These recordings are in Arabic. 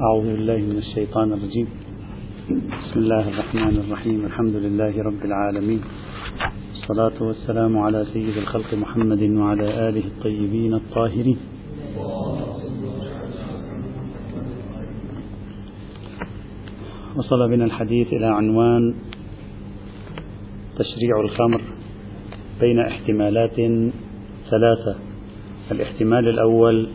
أعوذ بالله من الشيطان الرجيم. بسم الله الرحمن الرحيم. الحمد لله رب العالمين. الصلاة والسلام على سيد الخلق محمد وعلى آله الطيبين الطاهرين. وصل بنا الحديث إلى عنوان تشريع الخمر بين احتمالات ثلاثة. الاحتمال الأول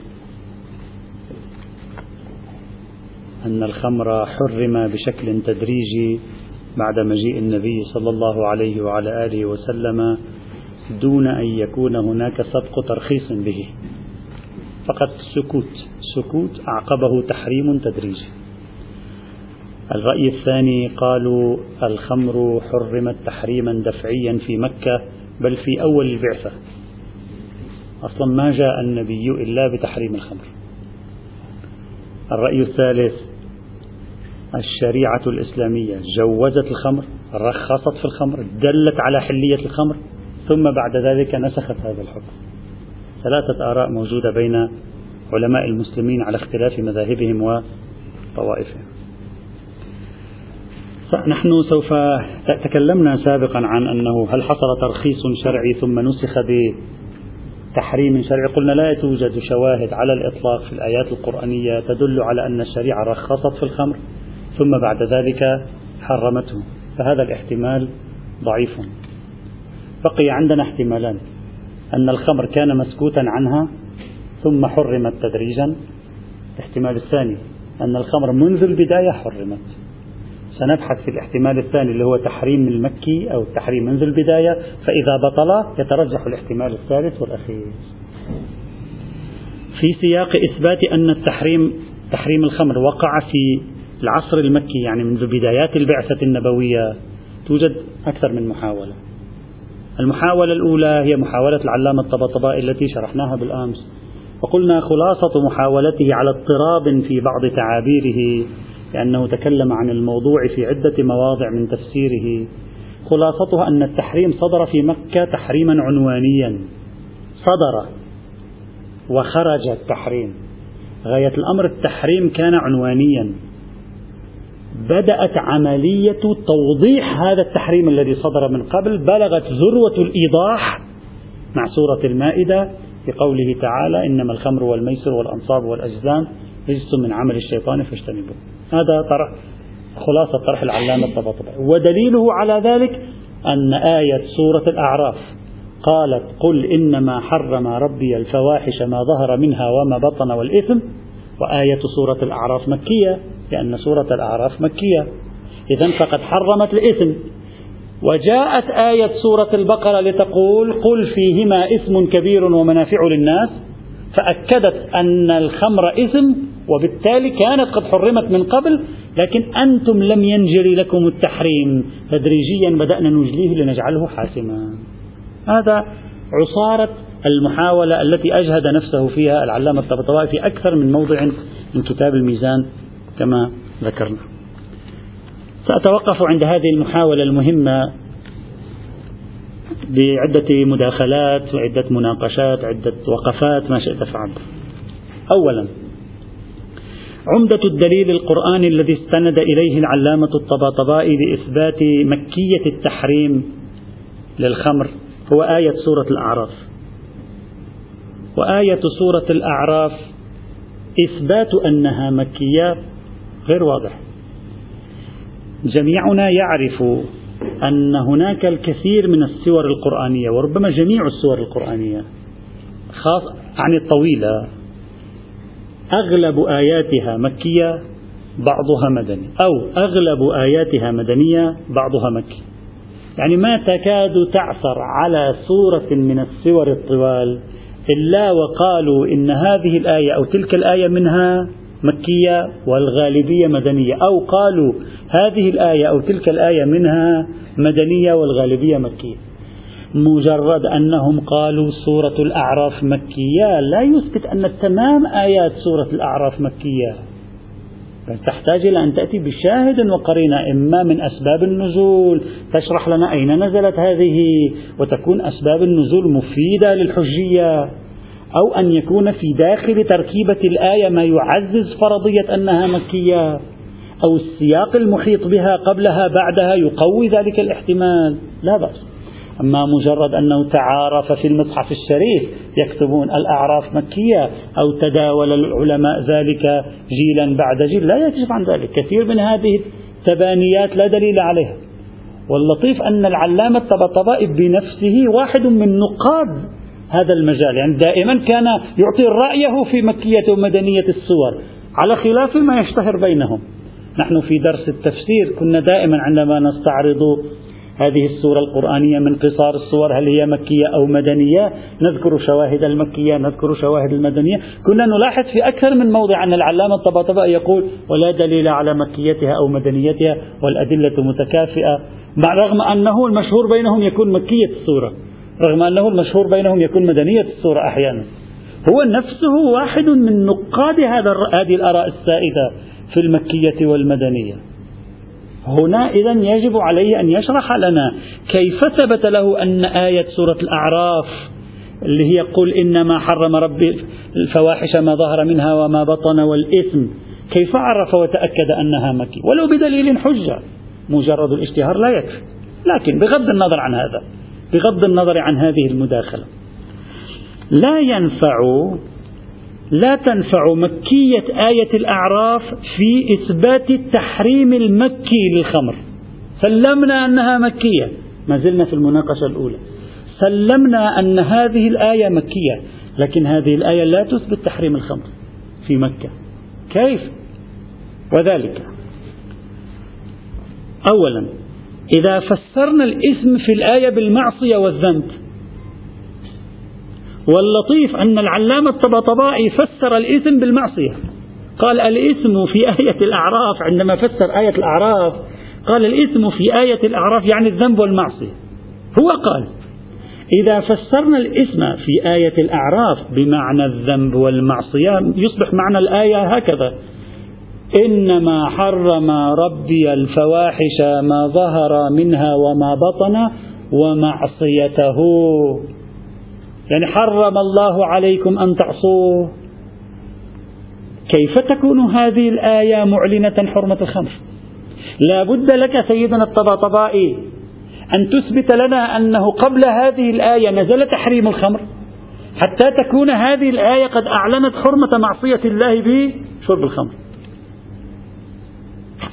أن الخمر حرم بشكل تدريجي بعد مجيء النبي صلى الله عليه وعلى آله وسلم دون أن يكون هناك سبق ترخيص به. فقط سكوت سكوت أعقبه تحريم تدريجي. الرأي الثاني قالوا الخمر حرمت تحريما دفعيا في مكة بل في أول البعثة. أصلا ما جاء النبي إلا بتحريم الخمر. الرأي الثالث الشريعة الإسلامية جوزت الخمر رخصت في الخمر دلت على حلية الخمر ثم بعد ذلك نسخت هذا الحكم. ثلاثة آراء موجودة بين علماء المسلمين على اختلاف مذاهبهم وطوائفهم. نحن سوف تكلمنا سابقا عن أنه هل حصل ترخيص شرعي ثم نسخ بتحريم شرعي؟ قلنا لا توجد شواهد على الإطلاق في الآيات القرآنية تدل على أن الشريعة رخصت في الخمر. ثم بعد ذلك حرمته. فهذا الاحتمال ضعيف. بقي عندنا احتمالان. أن الخمر كان مسكوتا عنها ثم حرمت تدريجا. الاحتمال الثاني أن الخمر منذ البداية حرمت. سنبحث في الاحتمال الثاني اللي هو تحريم المكي أو التحريم منذ البداية. فإذا بطل يترجح الاحتمال الثالث والأخير. في سياق إثبات أن التحريم تحريم الخمر وقع في العصر المكي يعني منذ بدايات البعثة النبوية توجد أكثر من محاولة. المحاولة الأولى هي محاولة العلامة الطبطبائي التي شرحناها بالأمس. وقلنا خلاصة محاولته على اضطراب في بعض تعابيره لأنه تكلم عن الموضوع في عدة مواضع من تفسيره. خلاصتها أن التحريم صدر في مكة تحريما عنوانيا. صدر وخرج التحريم. غاية الأمر التحريم كان عنوانيا. بدأت عملية توضيح هذا التحريم الذي صدر من قبل بلغت ذروة الإيضاح مع سورة المائدة بقوله تعالى إنما الخمر والميسر والأنصاب والأجزام رجس من عمل الشيطان فاجتنبوه. هذا طرح خلاصة طرح العلامة الطباطبائي ودليله على ذلك أن آية سورة الأعراف قالت قل إنما حرم ربي الفواحش ما ظهر منها وما بطن والإثم. وآية سورة الأعراف مكية لأن سورة الأعراف مكية. إذا فقد حرمت الإثم. وجاءت آية سورة البقرة لتقول قل فيهما إثم كبير ومنافع للناس. فأكدت أن الخمر إثم وبالتالي كانت قد حرمت من قبل لكن أنتم لم ينجري لكم التحريم. تدريجيا بدأنا نجليه لنجعله حاسما. هذا عصارة المحاولة التي أجهد نفسه فيها العلامة الطبطبائي في أكثر من موضع من كتاب الميزان. كما ذكرنا. سأتوقف عند هذه المحاولة المهمة بعدة مداخلات وعدة مناقشات عدة وقفات ما شئت فعل أولا عمدة الدليل القرآني الذي استند إليه العلامة الطباطبائي لإثبات مكية التحريم للخمر هو آية سورة الأعراف. وآية سورة الأعراف إثبات أنها مكية غير واضح. جميعنا يعرف أن هناك الكثير من السور القرآنية وربما جميع السور القرآنية خاص عن الطويلة أغلب آياتها مكية بعضها مدني أو أغلب آياتها مدنية بعضها مكي. يعني ما تكاد تعثر على سورة من السور الطوال إلا وقالوا إن هذه الآية أو تلك الآية منها مكية والغالبية مدنية. أو قالوا هذه الآية أو تلك الآية منها مدنية والغالبية مكية. مجرد أنهم قالوا سورة الأعراف مكية. لا يثبت أن تمام آيات سورة الأعراف مكية. تحتاج إلى أن تأتي بشاهد وقرينة إما من أسباب النزول. تشرح لنا أين نزلت هذه وتكون أسباب النزول مفيدة للحجية. أو أن يكون في داخل تركيبة الآية ما يعزز فرضية أنها مكية أو السياق المحيط بها قبلها بعدها يقوي ذلك الاحتمال. لا بأس. أما مجرد أنه تعارف في المصحف الشريف يكتبون الأعراف مكية أو تداول العلماء ذلك جيلا بعد جيل لا يكشف عن ذلك. كثير من هذه التبانيات لا دليل عليها. واللطيف أن العلامة الطبطبائي بنفسه واحد من نقاد هذا المجال. يعني دائما كان يعطي رأيه في مكية ومدنية السور على خلاف ما يشتهر بينهم. نحن في درس التفسير كنا دائما عندما نستعرض هذه السورة القرآنية من قصار الصور هل هي مكية أو مدنية نذكر شواهد المكية نذكر شواهد المدنية. كنا نلاحظ في أكثر من موضع أن العلامة الطباطبائي يقول ولا دليل على مكيتها أو مدنيتها والأدلة متكافئة. مع رغم أنه المشهور بينهم يكون مكية السورة رغم أنه المشهور بينهم يكون مدنية السورة أحيانا. هو نفسه واحد من نقاد هذا هذه الآراء السائدة في المكية والمدنية. هنا إذا يجب عليه أن يشرح لنا كيف ثبت له أن آية سورة الأعراف اللي هي قل إنما حرم ربي الفواحش ما ظهر منها وما بطن والإثم كيف عرف وتأكد أنها مكي ولو بدليل حجة مجرد الاشتهار لا يكفي. لكن بغض النظر عن هذا بغض النظر عن هذه المداخلة. لا ينفع لا تنفع مكية آية الأعراف في إثبات التحريم المكي للخمر. سلمنا أنها مكية. ما زلنا في المناقشة الأولى. سلمنا أن هذه الآية مكية لكن هذه الآية لا تثبت تحريم الخمر في مكة. كيف؟ وذلك. أولا إذا فسرنا الإثم في الآية بالمعصية والذنب. واللطيف أن العلامة الطبطبائي فسر الإثم بالمعصية. قال الإثم في آية الأعراف عندما فسر آية الأعراف قال الإثم في آية الأعراف يعني الذنب والمعصية. هو قال إذا فسرنا الإثم في آية الأعراف بمعنى الذنب والمعصية يصبح معنى الآية هكذا إنما حرم ربي الفواحش ما ظهر منها وما بطن ومعصيته. يعني حرم الله عليكم أن تعصوه. كيف تكون هذه الآية معلنة حرمة الخمر؟ لا بد لك سيدنا الطباطبائي أن تثبت لنا أنه قبل هذه الآية نزل تحريم الخمر حتى تكون هذه الآية قد أعلنت حرمة معصية الله بشرب الخمر.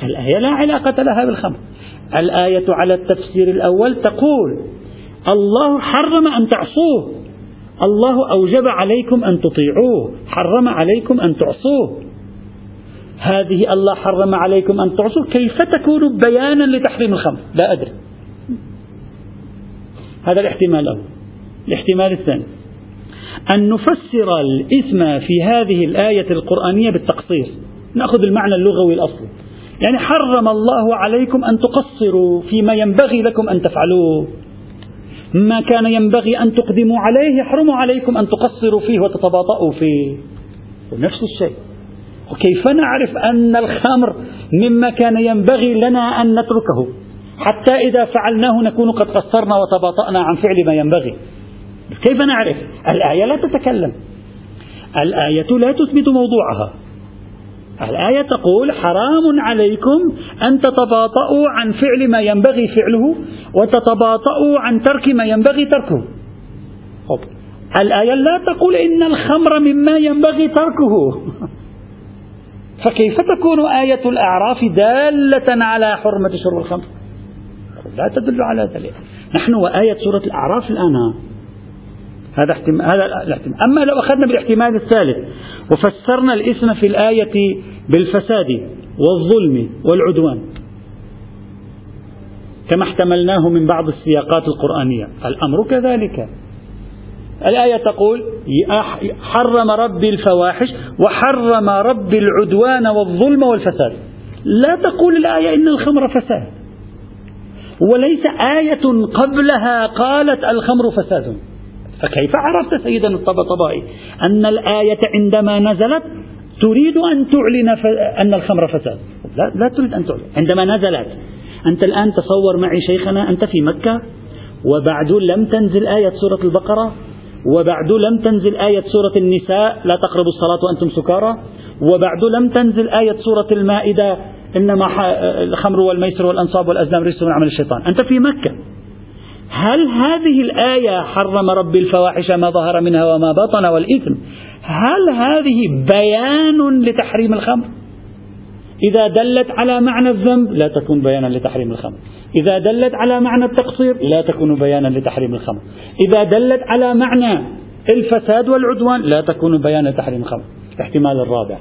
الآية لا علاقة لها بالخمر. الآية على التفسير الأول تقول الله حرم أن تعصوه الله أوجب عليكم أن تطيعوه حرم عليكم أن تعصوه. هذه الله حرم عليكم أن تعصوه كيف تكون بيانا لتحريم الخمر؟ لا أدري. هذا الاحتمال الأول. الاحتمال الثاني أن نفسر الإثم في هذه الآية القرآنية بالتقصير. نأخذ المعنى اللغوي الأصلي. يعني حرم الله عليكم أن تقصروا فيما ينبغي لكم أن تفعلوه. ما كان ينبغي أن تقدموا عليه يحرم عليكم أن تقصروا فيه وتتباطؤوا فيه. نفس الشيء. وكيف نعرف أن الخمر مما كان ينبغي لنا أن نتركه؟ حتى إذا فعلناه نكون قد قصرنا وتباطأنا عن فعل ما ينبغي. كيف نعرف؟ الآية لا تتكلم. الآية لا تثبت موضوعها. الآية تقول حرام عليكم أن تتباطؤوا عن فعل ما ينبغي فعله وتتباطؤوا عن ترك ما ينبغي تركه. الآية لا تقول إن الخمر مما ينبغي تركه. فكيف تكون آية الأعراف دالة على حرمة شرب الخمر؟ لا تدل على ذلك. نحن وآية سورة الأعراف الآن هذا احتمال هذا الاحتمال. أما لو أخذنا بالاحتمال الثالث وفسرنا الإثم في الآية بالفساد والظلم والعدوان. كما احتملناه من بعض السياقات القرآنية. الأمر كذلك. الآية تقول حرم ربي الفواحش وحرم ربي العدوان والظلم والفساد. لا تقول الآية إن الخمر فساد. وليس آية قبلها قالت الخمر فساد. فكيف عرفت سيدنا الطبطبائي أن الآية عندما نزلت تريد أن تعلن أن الخمر فساد. لا, لا تريد أن تعلن. عندما نزلت أنت الآن تصور معي شيخنا أنت في مكة وبعد لم تنزل آية سورة البقرة وبعد لم تنزل آية سورة النساء لا تقربوا الصلاة وأنتم سكارى وبعد لم تنزل آية سورة المائدة إنما الخمر والميسر والأنصاب والأزلام رجس من عمل الشيطان. أنت في مكة. هل هذه الآية حرم رب الفواحش ما ظهر منها وما بطن والإثم؟ هل هذه بيان لتحريم الخمر؟ إذا دلت على معنى الذنب لا تكون بيانا لتحريم الخمر. إذا دلت على معنى التقصير لا تكون بيانا لتحريم الخمر. إذا دلت على معنى الفساد والعدوان لا تكون بيانا لتحريم الخمر. الاحتمال الرابع.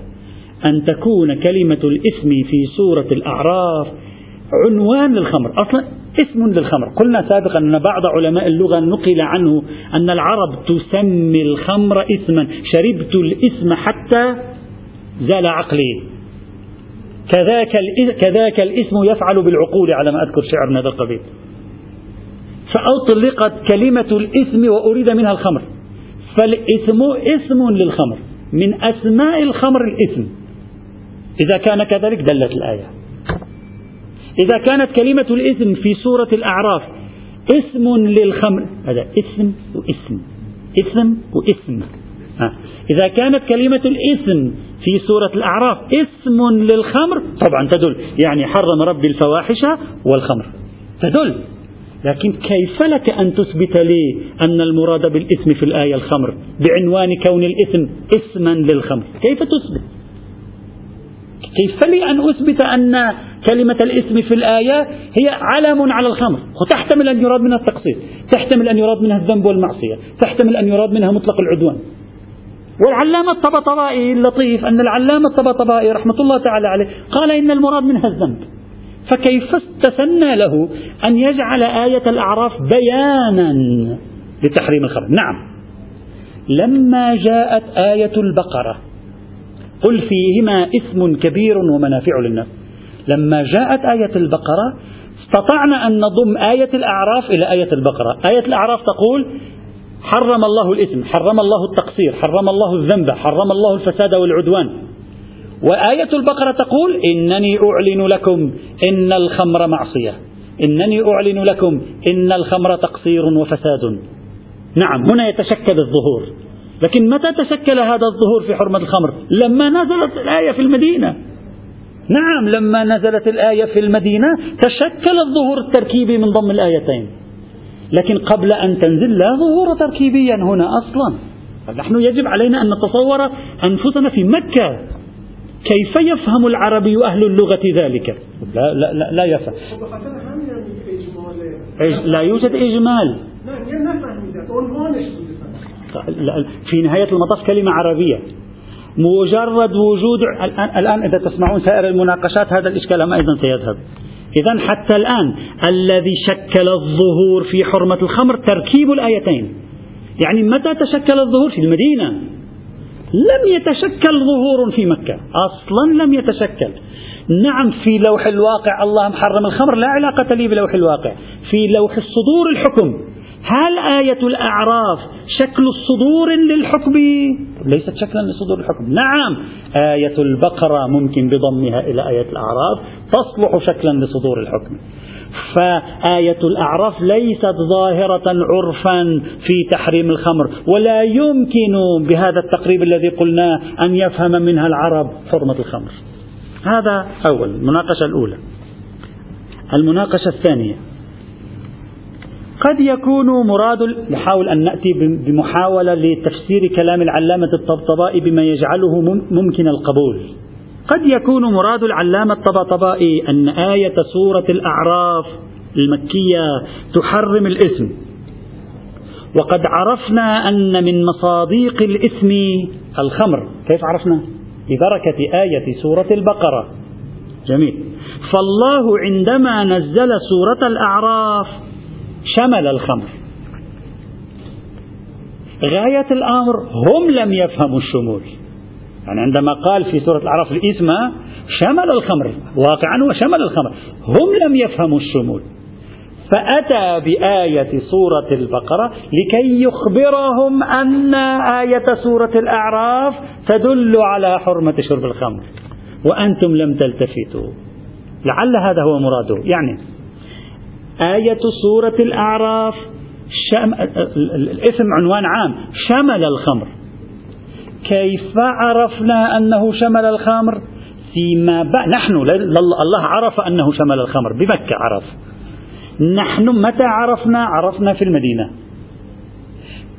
أن تكون كلمة الإثم في سورة الأعراف عنوان للخمر. أصلا اسم للخمر. قلنا سابقا أن بعض علماء اللغة نقل عنه أن العرب تسمي الخمر إثما شربت الإثم حتى زال عقلي. كذاك كذاك الاسم يفعل بالعقول على ما أذكر شعر من هذا القبيل. فأطلقت كلمة الإثم وأريد منها الخمر. فالإثم اسم للخمر. من أسماء الخمر الإثم إذا كان كذلك دلت الآية. إذا كانت كلمة الإثم في سورة الأعراف اسم للخمر هذا اسم واسم اسم واسم. إذا كانت كلمة الإثم في سورة الأعراف اسم للخمر طبعا تدل يعني حرم ربي الفواحش والخمر. تدل. لكن كيف لك أن تثبت لي أن المراد بالإثم في الآية الخمر؟ بعنوان كون الإثم اسما للخمر. كيف تثبت؟ كيف لي أن أثبت أن كلمة الإثم في الآية هي علم على الخمر. وتحتمل أن يراد منها التقصير. تحتمل أن يراد منها الذنب والمعصية. تحتمل أن يراد منها مطلق العدوان. والعلامة الطبطبائي اللطيف أن العلامة الطبطبائي رحمة الله تعالى عليه قال إن المراد منها الذنب. فكيف استثنى له أن يجعل آية الأعراف بيانا لتحريم الخمر نعم. لما جاءت آية البقرة قل فيهما إثم كبير ومنافع للناس. لما جاءت آية البقرة استطعنا أن نضم آية الأعراف إلى آية البقرة. آية الأعراف تقول حرم الله الإثم حرم الله التقصير حرم الله الذنب حرم الله الفساد والعدوان. وآية البقرة تقول إنني أعلن لكم إن الخمر معصية. إنني أعلن لكم إن الخمر تقصير وفساد. نعم هنا يتشكل الظهور. لكن متى تشكل هذا الظهور في حرمة الخمر؟ لما نزلت الآية في المدينة. نعم لما نزلت الآية في المدينة تشكل الظهور التركيبي من ضم الآيتين. لكن قبل أن تنزل لا ظهور تركيبيا هنا أصلا. نحن يجب علينا أن نتصور أنفسنا في مكة. كيف يفهم العربي أهل اللغة ذلك؟ لا, لا, لا, لا يفهم. لا يوجد إجمال. في نهاية المطاف كلمة عربية. مجرد وجود الآن, إذا تسمعون سائر المناقشات هذا الإشكال أيضا سيذهب. إذا حتى الآن الذي شكل الظهور في حرمة الخمر تركيب الآيتين. يعني متى تشكل الظهور؟ في المدينة. لم يتشكل ظهور في مكة. أصلا لم يتشكل. نعم في لوح الواقع الله محرم الخمر لا علاقة لي بلوح الواقع. في لوح الصدور الحكم. هل آية الأعراف شكل صدور للحكم؟ ليست شكلا لصدور الحكم. نعم آية البقرة ممكن بضمها إلى آية الأعراف تصلح شكلا لصدور الحكم. فآية الأعراف ليست ظاهرة عرفا في تحريم الخمر ولا يمكن بهذا التقريب الذي قلناه أن يفهم منها العرب حرمة الخمر. هذا أول المناقشة الأولى. المناقشة الثانية. قد يكون مراد نحاول أن نأتي بمحاولة لتفسير كلام العلامة الطبطبائي بما يجعله ممكن القبول. قد يكون مراد العلامة الطبطبائي أن آية سورة الأعراف المكية تحرم الإثم وقد عرفنا أن من مصاديق الإثم الخمر. كيف عرفنا؟ ببركة آية سورة البقرة. جميل. فالله عندما نزل سورة الأعراف شمل الخمر. غاية الأمر هم لم يفهموا الشمول. يعني عندما قال في سورة الأعراف الإثم شمل الخمر واقعا هو شمل الخمر. هم لم يفهموا الشمول. فأتى بآية سورة البقرة لكي يخبرهم أن آية سورة الأعراف تدل على حرمة شرب الخمر. وأنتم لم تلتفتوا. لعل هذا هو مراده. يعني آية سورة الأعراف. الاسم عنوان عام. شمل الخمر. كيف عرفنا أنه شمل الخمر؟ فيما بعد نحن الله عرف أنه شمل الخمر. بمكة عرف. نحن متى عرفنا؟ عرفنا في المدينة.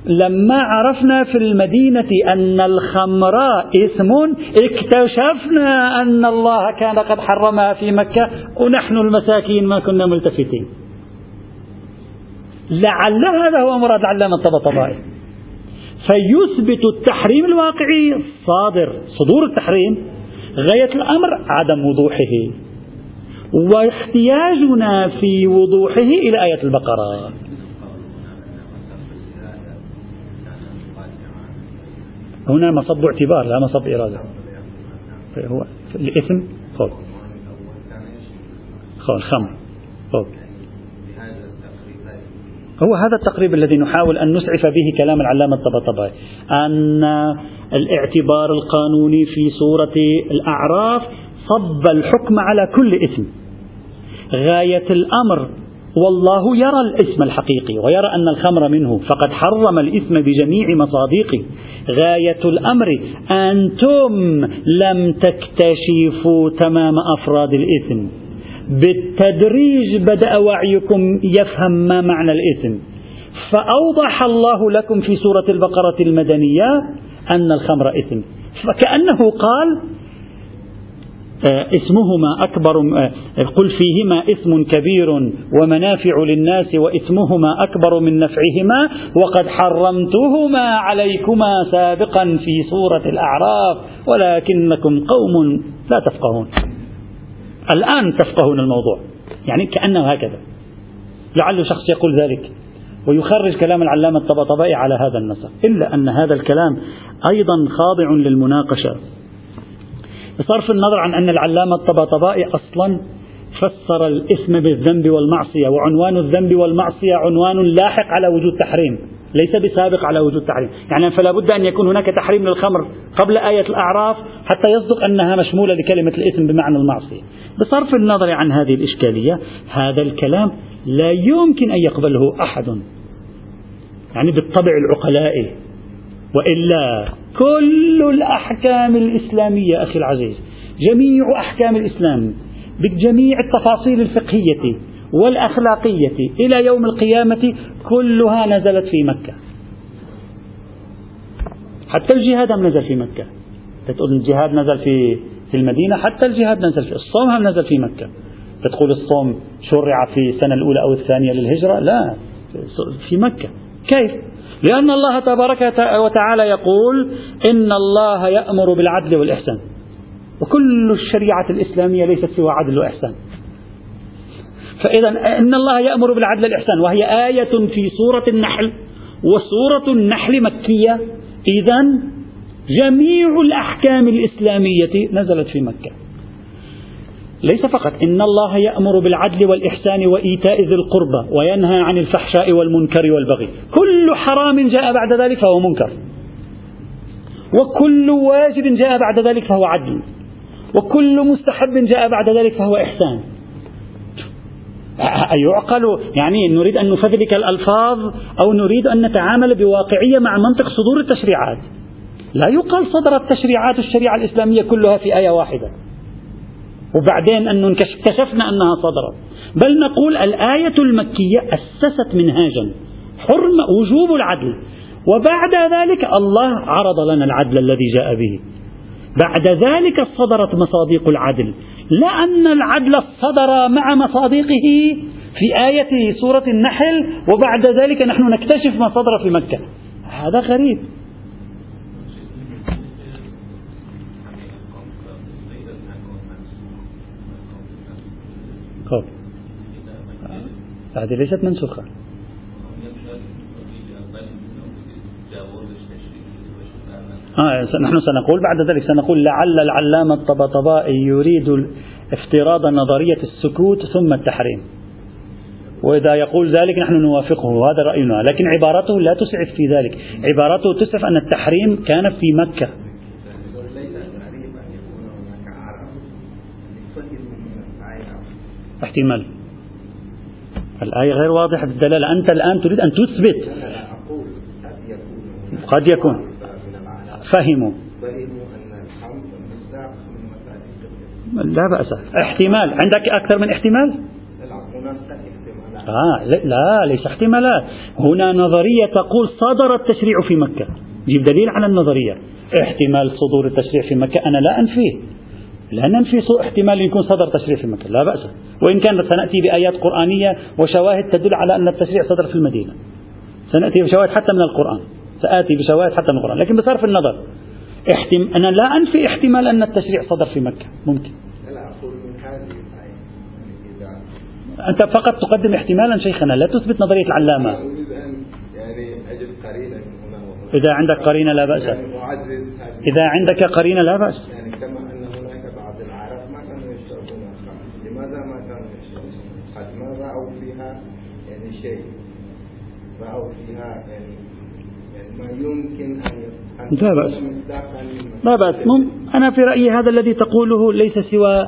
لما عرفنا في المدينة أن الخمر إثم اكتشفنا أن الله كان قد حرمها في مكة ونحن المساكين ما كنا ملتفتين. لعل هذا هو مراد العلامة الطبطبائي فيثبت التحريم الواقعي. صادر صدور التحريم. غاية الأمر عدم وضوحه. واحتياجنا في وضوحه إلى آية البقرة. هنا مصب اعتبار لا مصب إرادة. هو الإثم خب خب الخمر خب هو هذا التقريب الذي نحاول أن نسعف به كلام العلامة الطبطبائي. أن الاعتبار القانوني في سورة الأعراف صب الحكم على كل اسم. غاية الأمر والله يرى الاسم الحقيقي ويرى أن الخمر منه. فقد حرم الإثم بجميع مصادقه. غاية الأمر أنتم لم تكتشفوا تمام أفراد الإثم بالتدريج بدأ وعيكم يفهم ما معنى الإثم فأوضح الله لكم في سورة البقرة المدنية أن الخمر إثم فكأنه قال آه، اسمهما أكبر آه، قل فيهما اسم كبير ومنافع للناس واسمهما أكبر من نفعهما وقد حرمتهما عليكما سابقا في سورة الأعراف ولكنكم قوم لا تفقهون. الآن تفقهون الموضوع. يعني كأنه هكذا. لعل شخص يقول ذلك ويخرج كلام العلامة الطبطبائي على هذا النسق إلا أن هذا الكلام أيضا خاضع للمناقشة. بصرف النظر عن أن العلامة الطبطبائي أصلا فسر الإثم بالذنب والمعصية وعنوان الذنب والمعصية عنوان لاحق على وجود تحريم ليس بسابق على وجود تحريم. يعني فلا بد أن يكون هناك تحريم للخمر قبل آية الأعراف حتى يصدق أنها مشمولة لكلمة الإثم بمعنى المعصية. بصرف النظر عن هذه الإشكالية هذا الكلام لا يمكن أن يقبله أحد. يعني بالطبع العقلائي وإلا كل الأحكام الإسلامية أخي العزيز جميع أحكام الإسلام بجميع التفاصيل الفقهية والأخلاقية إلى يوم القيامة كلها نزلت في مكة. حتى الجهاد هم نزل في مكة. تقول الجهاد نزل في في المدينة حتى الجهاد نزل في الصوم هم نزل في مكة. تقول الصوم شرع في السنة الأولى أو الثانية للهجرة؟ لا في مكة. كيف؟ لأن الله تبارك وتعالى يقول إن الله يأمر بالعدل والإحسان. وكل الشريعة الإسلامية ليست سوى عدل وإحسان. فإذا إن الله يأمر بالعدل والإحسان وهي آية في سورة النحل وسورة النحل مكية. إذا جميع الأحكام الإسلامية نزلت في مكة. ليس فقط. إن الله يأمر بالعدل والإحسان وإيتاء ذي القربى وينهى عن الفحشاء والمنكر والبغي. كل حرام جاء بعد ذلك فهو منكر. وكل واجب جاء بعد ذلك فهو عدل. وكل مستحب جاء بعد ذلك فهو إحسان. أيعقل يعني نريد أن نفذلك الألفاظ أو نريد أن نتعامل بواقعية مع منطق صدور التشريعات. لا يقال صدرت تشريعات الشريعة الإسلامية كلها في آية واحدة. وبعدين أنه اكتشفنا أنها صدرت. بل نقول الآية المكية أسست منهاجا. حرم وجوب العدل. وبعد ذلك الله عرض لنا العدل الذي جاء به. بعد ذلك صدرت مصادق العدل. لأن العدل صدر مع مصادقه في آية سورة النحل وبعد ذلك نحن نكتشف ما صدر في مكة. هذا غريب. خب. هذه ليست منسوخة آه نحن سنقول بعد ذلك سنقول لعل العلامة الطبطبائي يريد افتراض نظرية السكوت ثم التحريم. وإذا يقول ذلك نحن نوافقه هذا رأينا. لكن عبارته لا تسعف في ذلك. عبارته تسعف أن التحريم كان في مكة. احتمال الآية غير واضحة الدلالة. أنت الآن تريد أن تثبت. قد يكون. فهموا. لا بأس. احتمال. عندك أكثر من احتمال؟ آه لا ليس احتمالات. هنا نظرية تقول صدر التشريع في مكة. جيب دليل على النظرية. احتمال صدور التشريع في مكة أنا لا أنفيه. لا ننفي احتمال يكون صدر تشريع في مكة لا بأس. وإن كان سنأتي بآيات قرآنية وشواهد تدل على أن التشريع صدر في المدينة. سنأتي بشواهد حتى من القرآن. سآتي بشواهد حتى من القرآن. لكن بصرف النظر احتم... أنا لا أنفي احتمال أن التشريع صدر في مكة. ممكن. أنت فقط تقدم احتمالا شيخنا لا تثبت نظرية العلامة. يعني إذا عندك قرينة لا بأس. يعني إذا عندك قرينة لا بأس يعني كما أن هناك بعض العرب ما كانوا يشربون الخمر لماذا ما كانوا يشربون قد ما رأوا فيها يعني شيء رأوا فيها يعني, يعني ما يمكن أن لا بأس. لا بأس. أنا في رأيي هذا الذي تقوله ليس سوى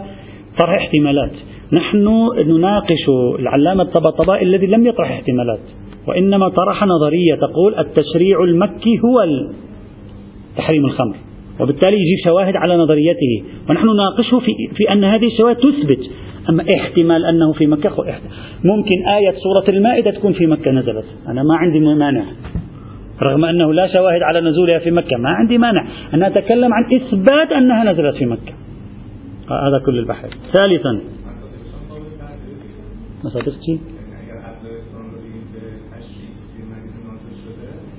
طرح احتمالات. نحن نناقش العلامة الطبطبائي الذي لم يطرح احتمالات. وإنما طرح نظرية تقول التشريع المكي هو تحريم الخمر. وبالتالي يجيب شواهد على نظريته. ونحن نناقشه في, في أن هذه الشواهد تثبت. أما احتمال أنه في مكة ممكن آية سورة المائدة تكون في مكة نزلت. أنا ما عندي مانع. رغم أنه لا شواهد على نزولها في مكة. ما عندي مانع أن أتكلم عن إثبات أنها نزلت في مكة. هذا كل البحث ثالثا. مصادق چی؟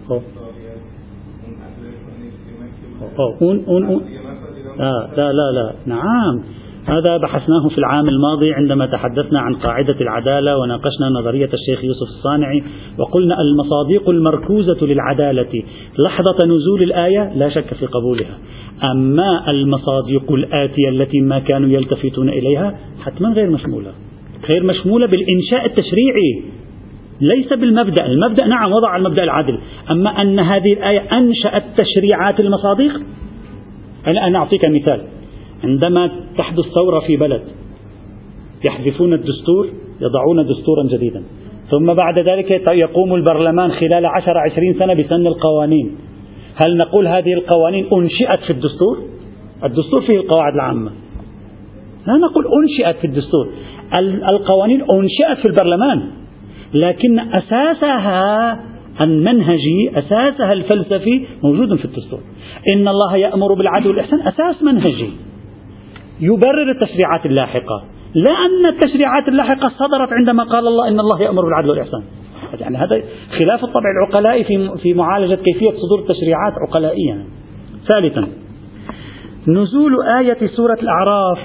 خب اون اون اون لا لا لا لا. نعم. هذا بحثناه في العام الماضي عندما تحدثنا عن قاعدة العدالة وناقشنا نظرية الشيخ يوسف الصانعي وقلنا المصاديق المركوزة للعدالة لحظة نزول الآية لا شك في قبولها. أما المصاديق الآتية التي ما كانوا يلتفتون إليها حتما غير مشمولة. غير مشمولة بالإنشاء التشريعي. ليس بالمبدأ. المبدأ نعم وضع المبدأ العدل أما أن هذه الآية أنشأت تشريعات المصادق أنا أعطيك مثال. عندما تحدث ثورة في بلد يحذفون الدستور يضعون دستورا جديدا. ثم بعد ذلك يقوم البرلمان خلال عشر عشرين سنة بسن القوانين. هل نقول هذه القوانين أنشئت في الدستور؟ الدستور فيه القواعد العامة. لا نقول أنشئت في الدستور. القوانين أنشئت في البرلمان لكن أساسها المنهجي أساسها الفلسفي موجود في الدستور. إن الله يأمر بالعدل والإحسان أساس منهجي. يبرر التشريعات اللاحقة. لا أن التشريعات اللاحقة صدرت عندما قال الله إن الله يأمر بالعدل والإحسان. يعني هذا خلاف الطبع العقلائي في في معالجة كيفية صدور التشريعات عقلائيا. ثالثا نزول آية سورة الأعراف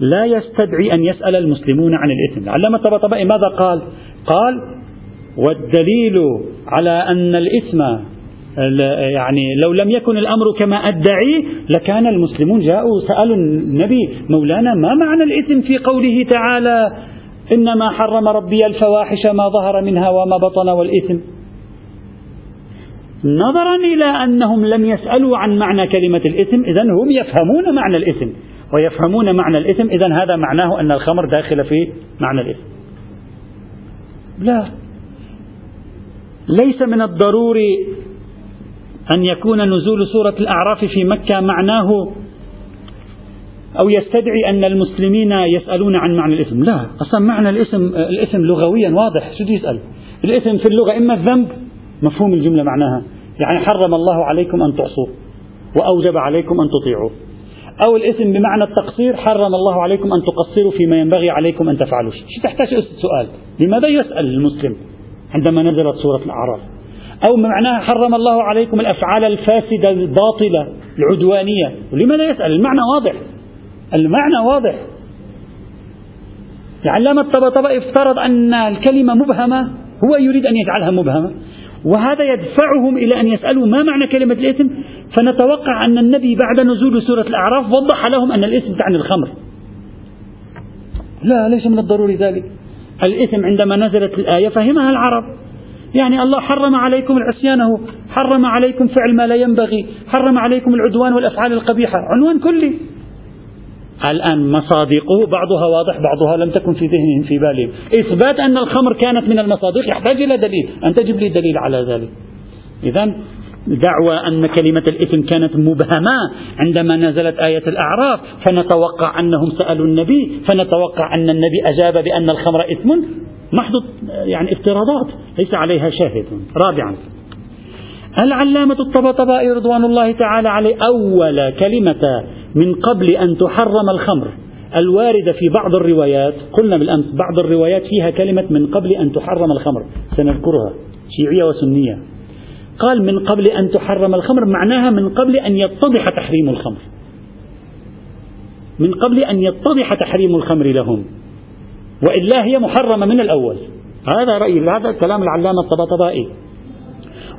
لا يستدعي أن يسأل المسلمون عن الإثم. العلامة الطبطبائي ماذا قال؟ قال والدليل على أن الإثم يعني لو لم يكن الأمر كما أدعي لكان المسلمون جاءوا سألوا النبي مولانا ما معنى الإثم في قوله تعالى؟ إنما حرم ربي الفواحش ما ظهر منها وما بطن والإثم. نظرا إلى أنهم لم يسألوا عن معنى كلمة الإثم إذا هم يفهمون معنى الإثم. ويفهمون معنى الإثم إذا هذا معناه أن الخمر داخل في معنى الإثم. لا. ليس من الضروري أن يكون نزول سورة الأعراف في مكة معناه أو يستدعي أن المسلمين يسألون عن معنى الاسم. لا أصلا معنى الاسم الاسم لغويا واضح. شو يسأل الاسم في اللغة إما الذنب مفهوم الجملة معناها. يعني حرم الله عليكم أن تعصوه وأوجب عليكم أن تطيعوه. أو الاسم بمعنى التقصير حرم الله عليكم أن تقصروا فيما ينبغي عليكم أن تفعلوا. شو تحتاج سؤال؟ لماذا يسأل المسلم عندما نزلت سورة الأعراف؟ أو معناها حرم الله عليكم الأفعال الفاسدة الباطلة العدوانية. ولماذا يسأل؟ المعنى واضح. المعنى واضح. العلامة الطبطبة افترض أن الكلمة مبهمة هو يريد أن يجعلها مبهمة. وهذا يدفعهم إلى أن يسألوا ما معنى كلمة الإثم. فنتوقع أن النبي بعد نزول سورة الأعراف وضح لهم أن الإثم تعني الخمر. لا ليس من الضروري ذلك. الإثم عندما نزلت الآية فهمها العرب. يعني الله حرم عليكم العصيان حرم عليكم فعل ما لا ينبغي حرم عليكم العدوان والأفعال القبيحة عنوان كلي. الآن مصادقه بعضها واضح بعضها لم تكن في ذهنهم في بالهم. إثبات أن الخمر كانت من المصادق يحتاج إلى دليل. أن تجيب لي دليل على ذلك. إذا دعوى أن كلمة الإثم كانت مبهمة عندما نزلت آية الأعراف. فنتوقع أنهم سألوا النبي فنتوقع أن النبي أجاب بأن الخمر إثم. محض يعني افتراضات ليس عليها شاهد. رابعا العلامة الطبطبائي رضوان الله تعالى عليه أول كلمة من قبل أن تحرم الخمر الواردة في بعض الروايات. قلنا بالأمس بعض الروايات فيها كلمة من قبل أن تحرم الخمر سنذكرها شيعية وسنية. قال من قبل أن تحرم الخمر معناها من قبل أن يتضح تحريم الخمر. من قبل أن يتضح تحريم الخمر لهم. وإلا هي محرمة من الأول. هذا رأي هذا كلام العلامة الطبطبائي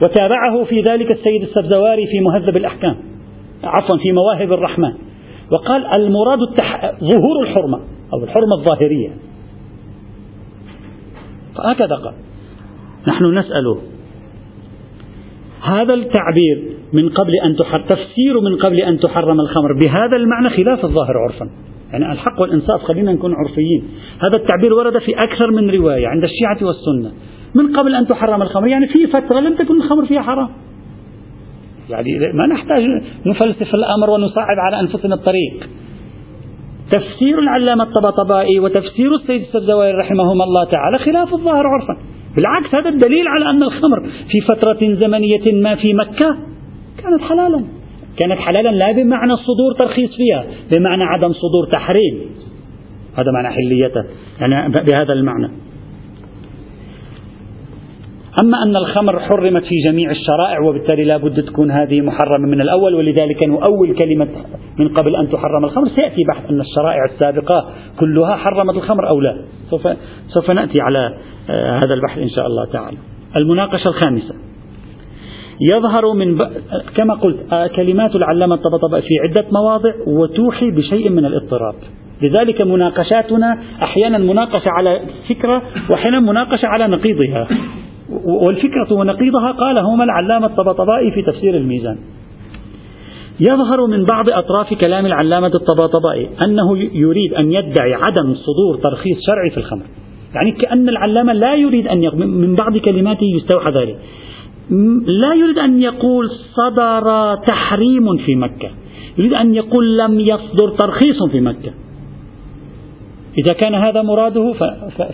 وتابعه في ذلك السيد السبزواري في مهذب الأحكام عفوا في مواهب الرحمن. وقال المراد التح... ظهور الحرمة أو الحرمة الظاهرية. هكذا قال. نحن نسأله هذا التعبير من قبل أن تحرم تفسير من قبل أن تحرم الخمر بهذا المعنى خلاف الظاهر عرفا. يعني الحق والإنصاف خلينا نكون عرفيين. هذا التعبير ورد في أكثر من رواية عند الشيعة والسنة. من قبل أن تحرم الخمر يعني في فترة لم تكن الخمر فيها حرام. يعني ما نحتاج نفلسف الأمر ونصعب على أنفسنا الطريق. تفسير العلامة الطبطبائي وتفسير السيد السبزواري رحمهما الله تعالى خلاف الظاهر عرفا. بالعكس هذا الدليل على أن الخمر في فترة زمنية ما في مكة كانت حلالا. كانت حلالا لا بمعنى صدور ترخيص فيها بمعنى عدم صدور تحريم. هذا معنى حليته يعني بهذا المعنى. أما أن الخمر حرمت في جميع الشرائع وبالتالي لا بد تكون هذه محرمة من الأول ولذلك نؤول كلمة من قبل أن تحرم الخمر. سيأتي بحث أن الشرائع السابقة كلها حرمت الخمر أو لا؟ سوف, سوف نأتي على آه، هذا البحث إن شاء الله تعالى. المناقشة الخامسة. يظهر من ب... كما قلت آه، كلمات العلامة الطبطبائي في عدة مواضع وتوحي بشيء من الاضطراب. لذلك مناقشاتنا أحيانا مناقشة على فكرة وأحيانا مناقشة على نقيضها. والفكرة ونقيضها قالهما العلامة الطبطبائي في تفسير الميزان. يظهر من بعض أطراف كلام العلامة الطباطبائي أنه يريد أن يدعي عدم صدور ترخيص شرعي في الخمر. يعني كأن العلامة لا يريد أن يق... من بعض كلماته يستوحى ذلك. لا يريد أن يقول صدر تحريم في مكة. يريد أن يقول لم يصدر ترخيص في مكة. إذا كان هذا مراده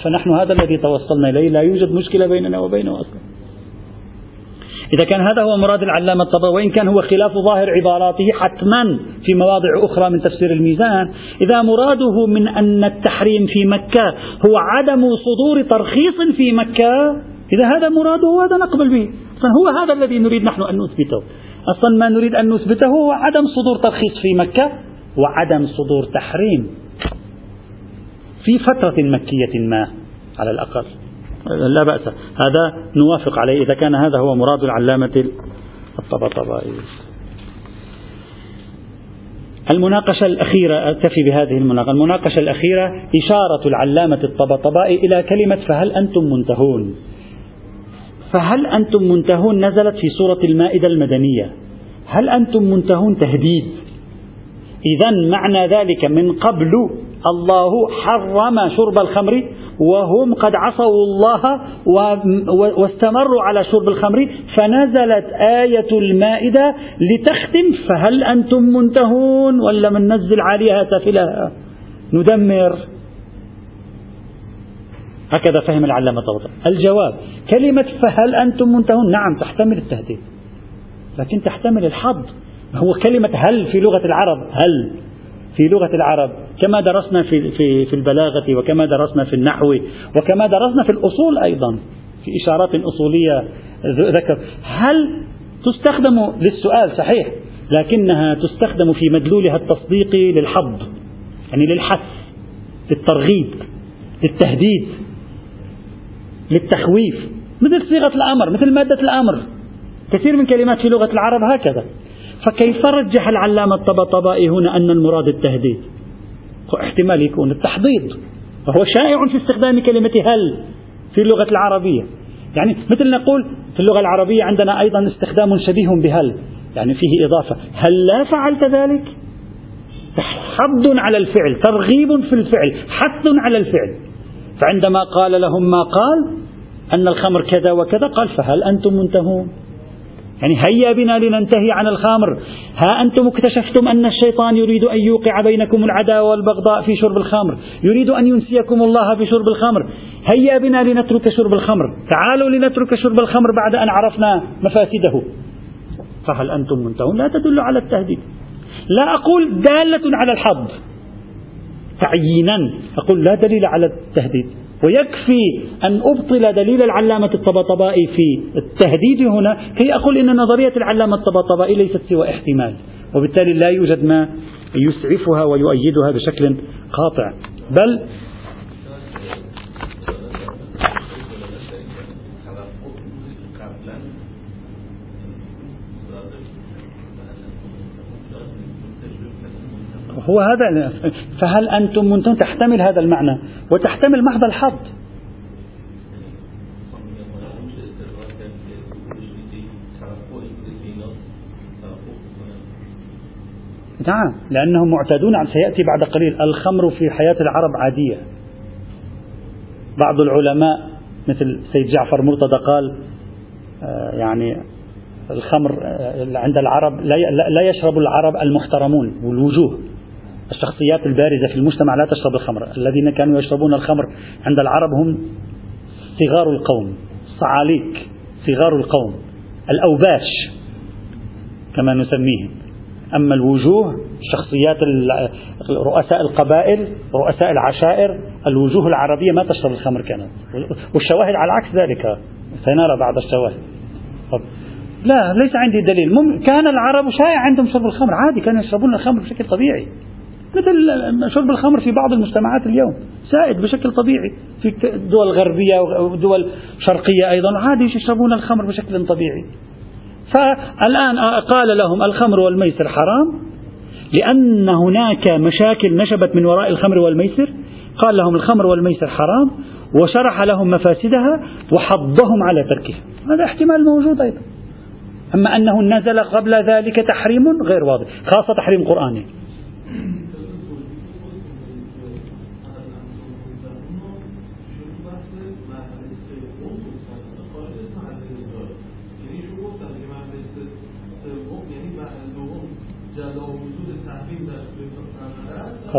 فنحن هذا الذي توصلنا إليه. لا يوجد مشكلة بيننا وبينه أصلا. إذا كان هذا هو مراد العلامة الطبري وإن كان هو خلاف ظاهر عباراته حتما في مواضع أخرى من تفسير الميزان إذا مراده من أن التحريم في مكة هو عدم صدور ترخيص في مكة إذا هذا مراده هذا نقبل به. هو هذا الذي نريد نحن أن نثبته؟ أصلا ما نريد أن نثبته هو عدم صدور ترخيص في مكة وعدم صدور تحريم في فترة مكية ما على الأقل. لا بأس. هذا نوافق عليه. إذا كان هذا هو مراد العلامة الطبطبائي. المناقشة الأخيرة أكتفي بهذه المناقشة. المناقشة الأخيرة إشارة العلامة الطبطبائي إلى كلمة فهل أنتم منتهون؟ فهل أنتم منتهون نزلت في سورة المائدة المدنية؟ هل أنتم منتهون تهديد؟ إذا معنى ذلك من قبل الله حرم شرب الخمر وهم قد عصوا الله واستمروا على شرب الخمر فنزلت آية المائدة لتختم فهل أنتم منتهون ولا من نزل عليها سافلها ندمر. هكذا فهم العلامة طبطا الجواب كلمة فهل أنتم منتهون؟ نعم تحتمل التهديد. لكن تحتمل الحظ. هو كلمة هل في لغة العرب؟ هل في لغة العرب؟ كما درسنا في, في, في البلاغة وكما درسنا في النحو وكما درسنا في الأصول أيضا في إشارات أصولية ذكر. هل تستخدم للسؤال؟ صحيح. لكنها تستخدم في مدلولها التصديقي للحظ يعني للحث للترغيب للتهديد. للتخويف. مثل صيغة الأمر مثل مادة الأمر. كثير من كلمات في لغة العرب هكذا. فكيف رجح العلامة الطبطبائي هنا أن المراد التهديد؟ احتمال يكون التحضيض. وهو شائع في استخدام كلمة هل في اللغة العربية. يعني مثل نقول في اللغة العربية عندنا أيضا استخدام شبيه بهل. يعني فيه إضافة. هل لا فعلت ذلك؟ حض على الفعل ترغيب في الفعل حث على الفعل. فعندما قال لهم ما قال أن الخمر كذا وكذا قال فهل أنتم منتهون؟ يعني هيا بنا لننتهي عن الخمر. ها أنتم اكتشفتم أن الشيطان يريد أن يوقع بينكم العداوة والبغضاء في شرب الخمر. يريد أن ينسيكم الله بشرب الخمر. هيا بنا لنترك شرب الخمر. تعالوا لنترك شرب الخمر بعد أن عرفنا مفاسده. فهل أنتم منتهون؟ لا تدل على التهديد. لا أقول دالة على الحظ. تعيينا. أقول لا دليل على التهديد. ويكفي أن أبطل دليل العلامة الطبطبائي في التهديد هنا كي أقول إن نظرية العلامة الطبطبائي ليست سوى احتمال. وبالتالي لا يوجد ما يسعفها ويؤيدها بشكل قاطع. بل هو هذا فهل أنتم منتم تحتمل هذا المعنى وتحتمل محض الحظ؟ نعم لأنهم معتادون على سيأتي بعد قليل. الخمر في حياة العرب عادية. بعض العلماء مثل سيد جعفر مرتضى قال آه، يعني الخمر آه، عند العرب لا يشرب العرب المحترمون والوجوه. الشخصيات البارزة في المجتمع لا تشرب الخمر. الذين كانوا يشربون الخمر عند العرب هم صغار القوم صعاليك صغار القوم الأوباش كما نسميهم. أما الوجوه شخصيات رؤساء القبائل رؤساء العشائر الوجوه العربية ما تشرب الخمر كانت. والشواهد على عكس ذلك سنرى بعض الشواهد. لا ليس عندي دليل. كان العرب شائع عندهم شرب الخمر. عادي كانوا يشربون الخمر بشكل طبيعي. مثل شرب الخمر في بعض المجتمعات اليوم سائد بشكل طبيعي في دول غربية ودول شرقية أيضا عادي يشربون الخمر بشكل طبيعي. فالآن قال لهم الخمر والميسر حرام لأن هناك مشاكل نشبت من وراء الخمر والميسر. قال لهم الخمر والميسر حرام وشرح لهم مفاسدها وحضهم على تركها هذا احتمال موجود أيضا. أما أنه نزل قبل ذلك تحريم غير واضح خاصة تحريم قرآني.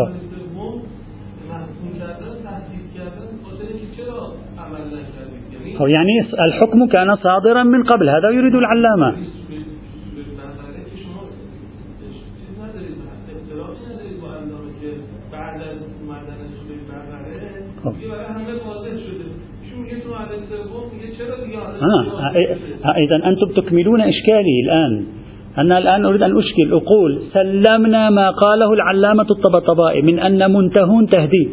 خب. خب يعني الحكم كان صادرا من قبل هذا يريد العلامة خب. آه. إذا أنتم تكملون إشكالي الآن أنا الآن أريد أن أشكل أقول سلمنا ما قاله العلامة الطبطبائي من أن منتهون تهديد.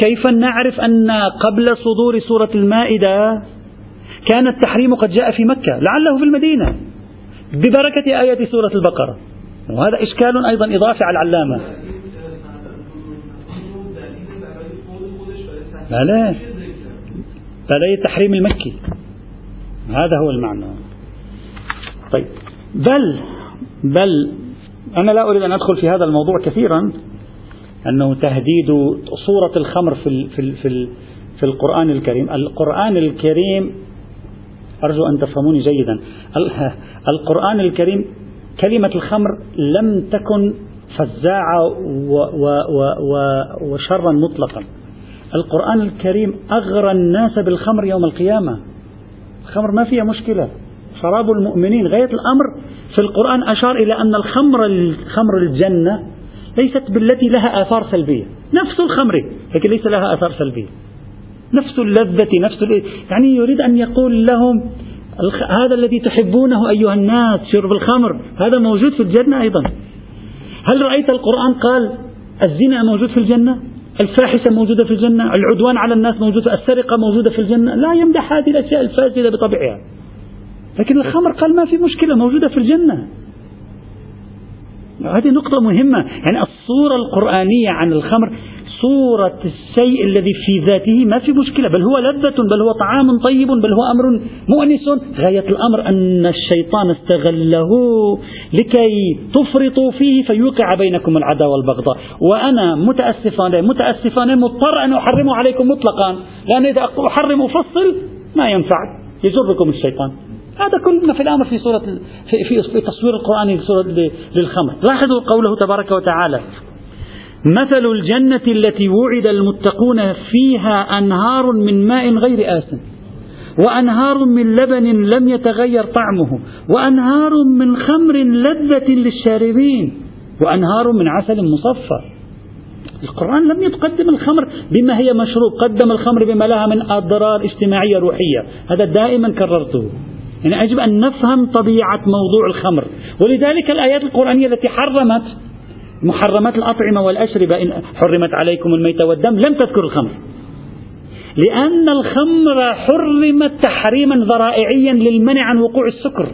كيف نعرف أن قبل صدور سورة المائدة كان التحريم قد جاء في مكة؟ لعله في المدينة. ببركة آية سورة البقرة. وهذا إشكال أيضا إضافي على العلامة. بلى بلى التحريم المكي. هذا هو المعنى. طيب بل بل أنا لا أريد أن أدخل في هذا الموضوع كثيرا أنه تهديد صورة الخمر في في في في القرآن الكريم، القرآن الكريم أرجو أن تفهموني جيدا، القرآن الكريم كلمة الخمر لم تكن فزاعة وشرا مطلقا. القرآن الكريم أغرى الناس بالخمر يوم القيامة. الخمر ما فيها مشكلة، شراب المؤمنين غاية الأمر في القرآن أشار إلى أن الخمر خمر الجنة ليست بالتي لها آثار سلبية. نفس الخمر لكن ليس لها آثار سلبية. نفس اللذة نفس يعني يريد أن يقول لهم هذا الذي تحبونه أيها الناس شرب الخمر هذا موجود في الجنة أيضا. هل رأيت القرآن قال الزنا موجود في الجنة؟ الفاحشة موجودة في الجنة؟ العدوان على الناس موجود؟ السرقة موجودة في الجنة؟ لا يمدح هذه الأشياء الفاسدة بطبعها. لكن الخمر قال ما في مشكلة موجودة في الجنة. هذه نقطة مهمة. يعني الصورة القرآنية عن الخمر صورة الشيء الذي في ذاته ما في مشكلة. بل هو لذة بل هو طعام طيب بل هو أمر مؤنس. غاية الأمر أن الشيطان استغله لكي تفرطوا فيه فيوقع بينكم العداوة والبغضاء. وأنا متأسفا متأسفا مضطر أن أحرمه عليكم مطلقا. لأن إذا أحرم أفصل ما ينفع يجركم الشيطان. هذا كلنا في الأمر في سورة في, في, في تصوير لسورة للخمر. لاحظوا قوله تبارك وتعالى مثل الجنة التي وعد المتقون فيها أنهار من ماء غير آسن وأنهار من لبن لم يتغير طعمه وأنهار من خمر لذة للشاربين وأنهار من عسل مصفى القرآن لم يقدم الخمر بما هي مشروب قدم الخمر بما لها من أضرار اجتماعية روحية. هذا دائما كررته. يعني يجب أن نفهم طبيعة موضوع الخمر. ولذلك الآيات القرآنية التي حرمت محرمات الأطعمة والأشربة إن حرمت عليكم الميتة والدم لم تذكر الخمر. لأن الخمر حرمت تحريما ذرائعيا للمنع عن وقوع السكر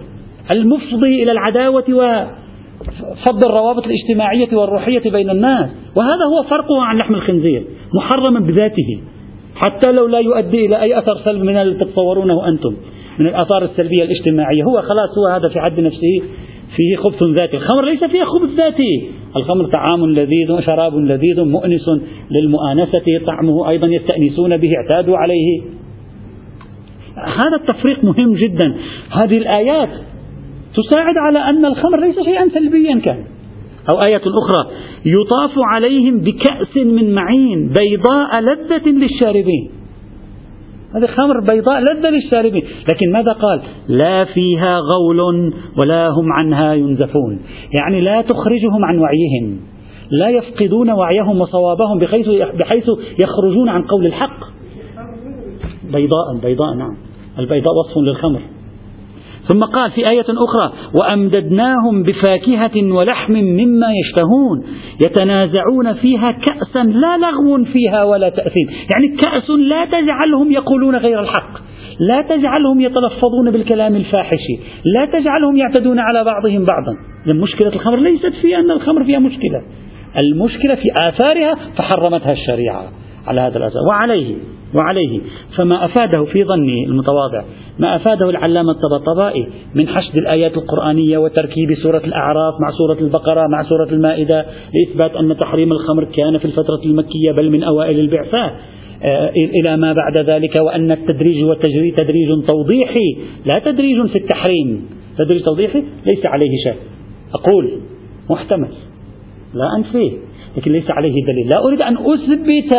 المفضي إلى العداوة وفض الروابط الاجتماعية والروحية بين الناس. وهذا هو فرقه عن لحم الخنزير محرما بذاته. حتى لو لا يؤدي إلى أي أثر سلبي من الذي تتصورونه أنتم. من الآثار السلبية الاجتماعية. هو خلاص هو هذا في حد نفسه فيه خبث ذاتي. الخمر ليس فيه خبث ذاتي. الخمر طعام لذيذ وشراب لذيذ مؤنس للمؤانسة طعمه أيضا يستأنسون به اعتادوا عليه. هذا التفريق مهم جدا. هذه الآيات تساعد على أن الخمر ليس شيئا سلبيا كان. أو آية أخرى يطاف عليهم بكأس من معين بيضاء لذة للشاربين. هذه خمر بيضاء لذة للشاربين. لكن ماذا قال؟ لا فيها غول ولا هم عنها ينزفون. يعني لا تخرجهم عن وعيهم. لا يفقدون وعيهم وصوابهم بحيث, بحيث يخرجون عن قول الحق. بيضاء بيضاء نعم. البيضاء وصف للخمر. ثم قال في آية أخرى وأمددناهم بفاكهة ولحم مما يشتهون يتنازعون فيها كأسا لا لغو فيها ولا تأثيم. يعني كأس لا تجعلهم يقولون غير الحق لا تجعلهم يتلفظون بالكلام الفاحش لا تجعلهم يعتدون على بعضهم بعضا. مشكلة الخمر ليست في أن الخمر فيها مشكلة المشكلة في آثارها فحرمتها الشريعة على هذا الأساس. وعليه وعليه. فما أفاده في ظني المتواضع ما أفاده العلامة الطبطبائي من حشد الآيات القرآنية وتركيب سورة الأعراف مع سورة البقرة مع سورة المائدة لإثبات أن تحريم الخمر كان في الفترة المكية بل من أوائل البعثة. آه، إلى ما بعد ذلك وأن التدريج والتجريد تدريج توضيحي لا تدريج في التحريم. تدريج توضيحي ليس عليه شيء. أقول محتمل لا أنفيه لكن ليس عليه دليل. لا أريد أن أثبت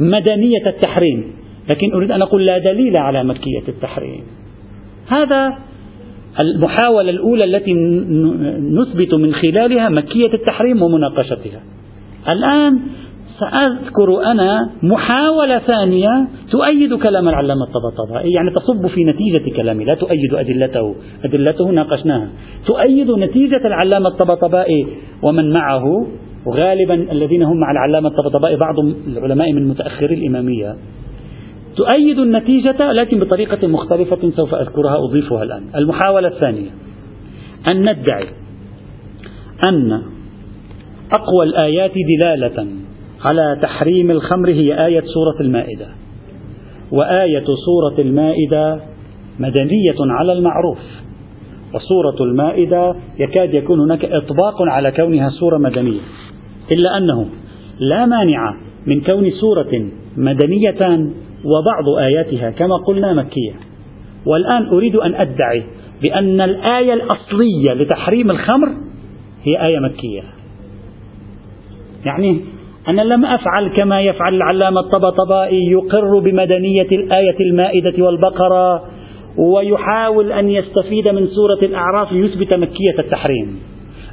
مدنية التحريم. لكن أريد أن أقول لا دليل على مكية التحريم. هذا المحاولة الأولى التي نثبت من خلالها مكية التحريم ومناقشتها. الآن سأذكر أنا محاولة ثانية تؤيد كلام العلامة الطبطبائي. يعني تصب في نتيجة كلامي. لا تؤيد أدلته. أدلته ناقشناها. تؤيد نتيجة العلامة الطبطبائي ومن معه وغالبا الذين هم مع العلامة الطبطبائي بعض العلماء من متأخري الإمامية تؤيد النتيجة لكن بطريقة مختلفة سوف أذكرها أضيفها الآن. المحاولة الثانية أن ندعي أن أقوى الآيات دلالة على تحريم الخمر هي آية سورة المائدة. وآية سورة المائدة مدنية على المعروف. وسورة المائدة يكاد يكون هناك إطباق على كونها سورة مدنية. إلا أنه لا مانع من كون سورة مدنية وبعض آياتها كما قلنا مكية. والآن أريد أن أدعي بأن الآية الأصلية لتحريم الخمر هي آية مكية. يعني أنا لم أفعل كما يفعل العلامة الطبطبائي يقر بمدنية الآية المائدة والبقرة ويحاول أن يستفيد من سورة الأعراف ليثبت مكية التحريم.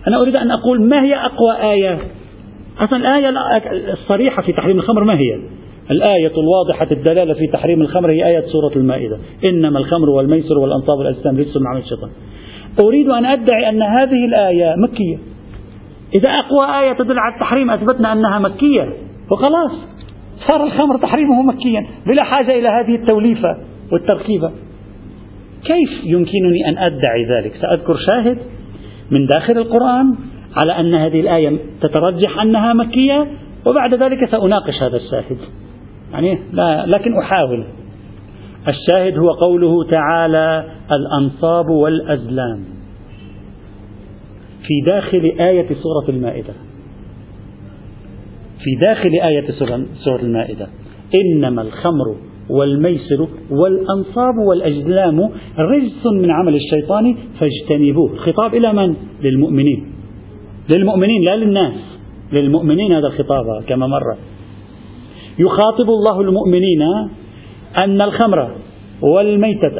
أنا أريد أن أقول ما هي أقوى آية؟ أصلا الآية الصريحة في تحريم الخمر ما هي؟ الآية الواضحة الدلالة في تحريم الخمر هي آية سورة المائدة. إنما الخمر والميسر والأنصاب والأزلام رجس من عمل الشيطان. أريد أن أدعي أن هذه الآية مكية. إذا أقوى آية تدل على التحريم أثبتنا أنها مكية. وخلاص. صار الخمر تحريمه مكيا. بلا حاجة إلى هذه التوليفة والتركيبة. كيف يمكنني أن أدعي ذلك؟ سأذكر شاهد من داخل القرآن. على أن هذه الآية تترجح أنها مكية وبعد ذلك سأناقش هذا الشاهد. يعني لا لكن أحاول. الشاهد هو قوله تعالى الأنصاب والأزلام. في داخل آية سورة المائدة. في داخل آية سورة المائدة. إنما الخمر والميسر والأنصاب والأجلام رجس من عمل الشيطان فاجتنبوه. الخطاب إلى من؟ للمؤمنين. للمؤمنين لا للناس. للمؤمنين هذا الخطاب كما مر. يخاطب الله المؤمنين أن الخمر والميتة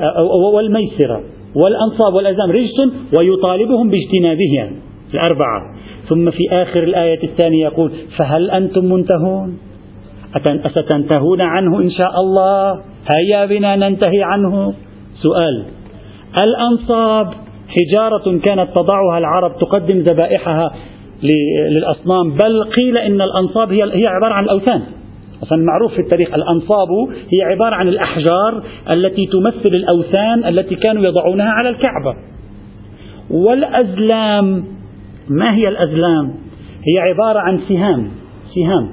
والميسر والأنصاب والأزلام رجس ويطالبهم باجتنابها الأربعة. ثم في آخر الآية الثانية يقول فهل أنتم منتهون؟ أستنتهون عنه إن شاء الله؟ هيا بنا ننتهي عنه. سؤال الأنصاب حجارة كانت تضعها العرب تقدم ذبائحها للأصنام بل قيل إن الأنصاب هي هي عبارة عن الأوثان. أصلا معروف في التاريخ الأنصاب هي عبارة عن الأحجار التي تمثل الأوثان التي كانوا يضعونها على الكعبة. والأزلام ما هي الأزلام؟ هي عبارة عن سهام سهام.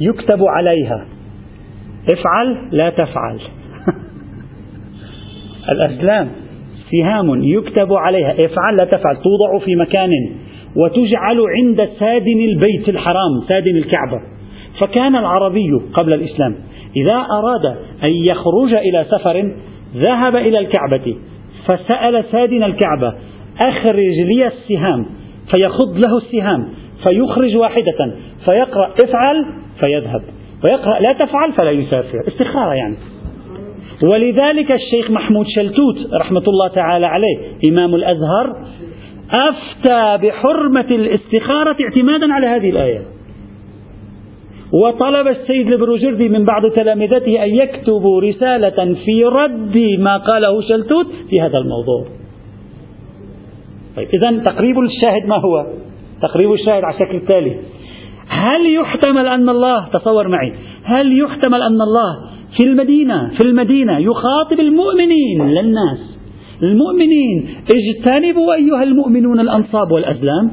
يكتب عليها. افعل لا تفعل. الأزلام. سهام يكتب عليها. افعل لا تفعل. توضع في مكان وتجعل عند سادن البيت الحرام سادن الكعبة. فكان العربي قبل الإسلام إذا أراد أن يخرج إلى سفر ذهب إلى الكعبة فسأل سادن الكعبة أخرج لي السهام. فيخض له السهام فيخرج واحدة فيقرأ افعل فيذهب. ويقرأ لا تفعل فلا يسافر. استخارة يعني. ولذلك الشيخ محمود شلتوت رحمة الله تعالى عليه إمام الأزهر أفتى بحرمة الاستخارة اعتمادا على هذه الآية. وطلب السيد البروجردي من بعض تلامذته أن يكتبوا رسالة في رد ما قاله شلتوت في هذا الموضوع. طيب إذا تقريب الشاهد ما هو؟ تقريب الشاهد على الشكل التالي. هل يحتمل أن الله تصور معي هل يحتمل أن الله في المدينة في المدينة يخاطب المؤمنين للناس. المؤمنين اجتنبوا أيها المؤمنون الأنصاب والأزلام.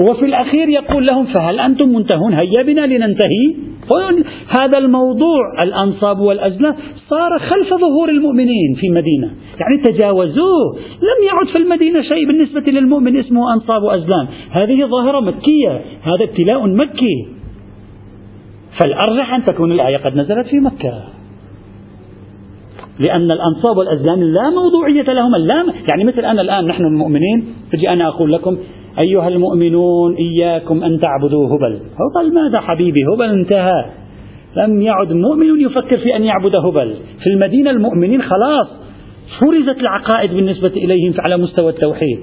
وفي الأخير يقول لهم فهل أنتم منتهون؟ هيا بنا لننتهي. هذا الموضوع الأنصاب والأزلام صار خلف ظهور المؤمنين في المدينة يعني تجاوزوه. لم يعد في المدينة شيء بالنسبة للمؤمن اسمه أنصاب وأزلام. هذه ظاهرة مكية. هذا ابتلاء مكي. فالأرجح أن تكون الآية قد نزلت في مكة. لأن الأنصاب والأزلام لا موضوعية لهما لا يعني مثل أنا الآن نحن المؤمنين تجي أنا أقول لكم أيها المؤمنون إياكم أن تعبدوا هبل. هبل ماذا حبيبي؟ هبل انتهى. لم يعد مؤمن يفكر في أن يعبد هبل. في المدينة المؤمنين خلاص فرزت العقائد بالنسبة إليهم على مستوى التوحيد.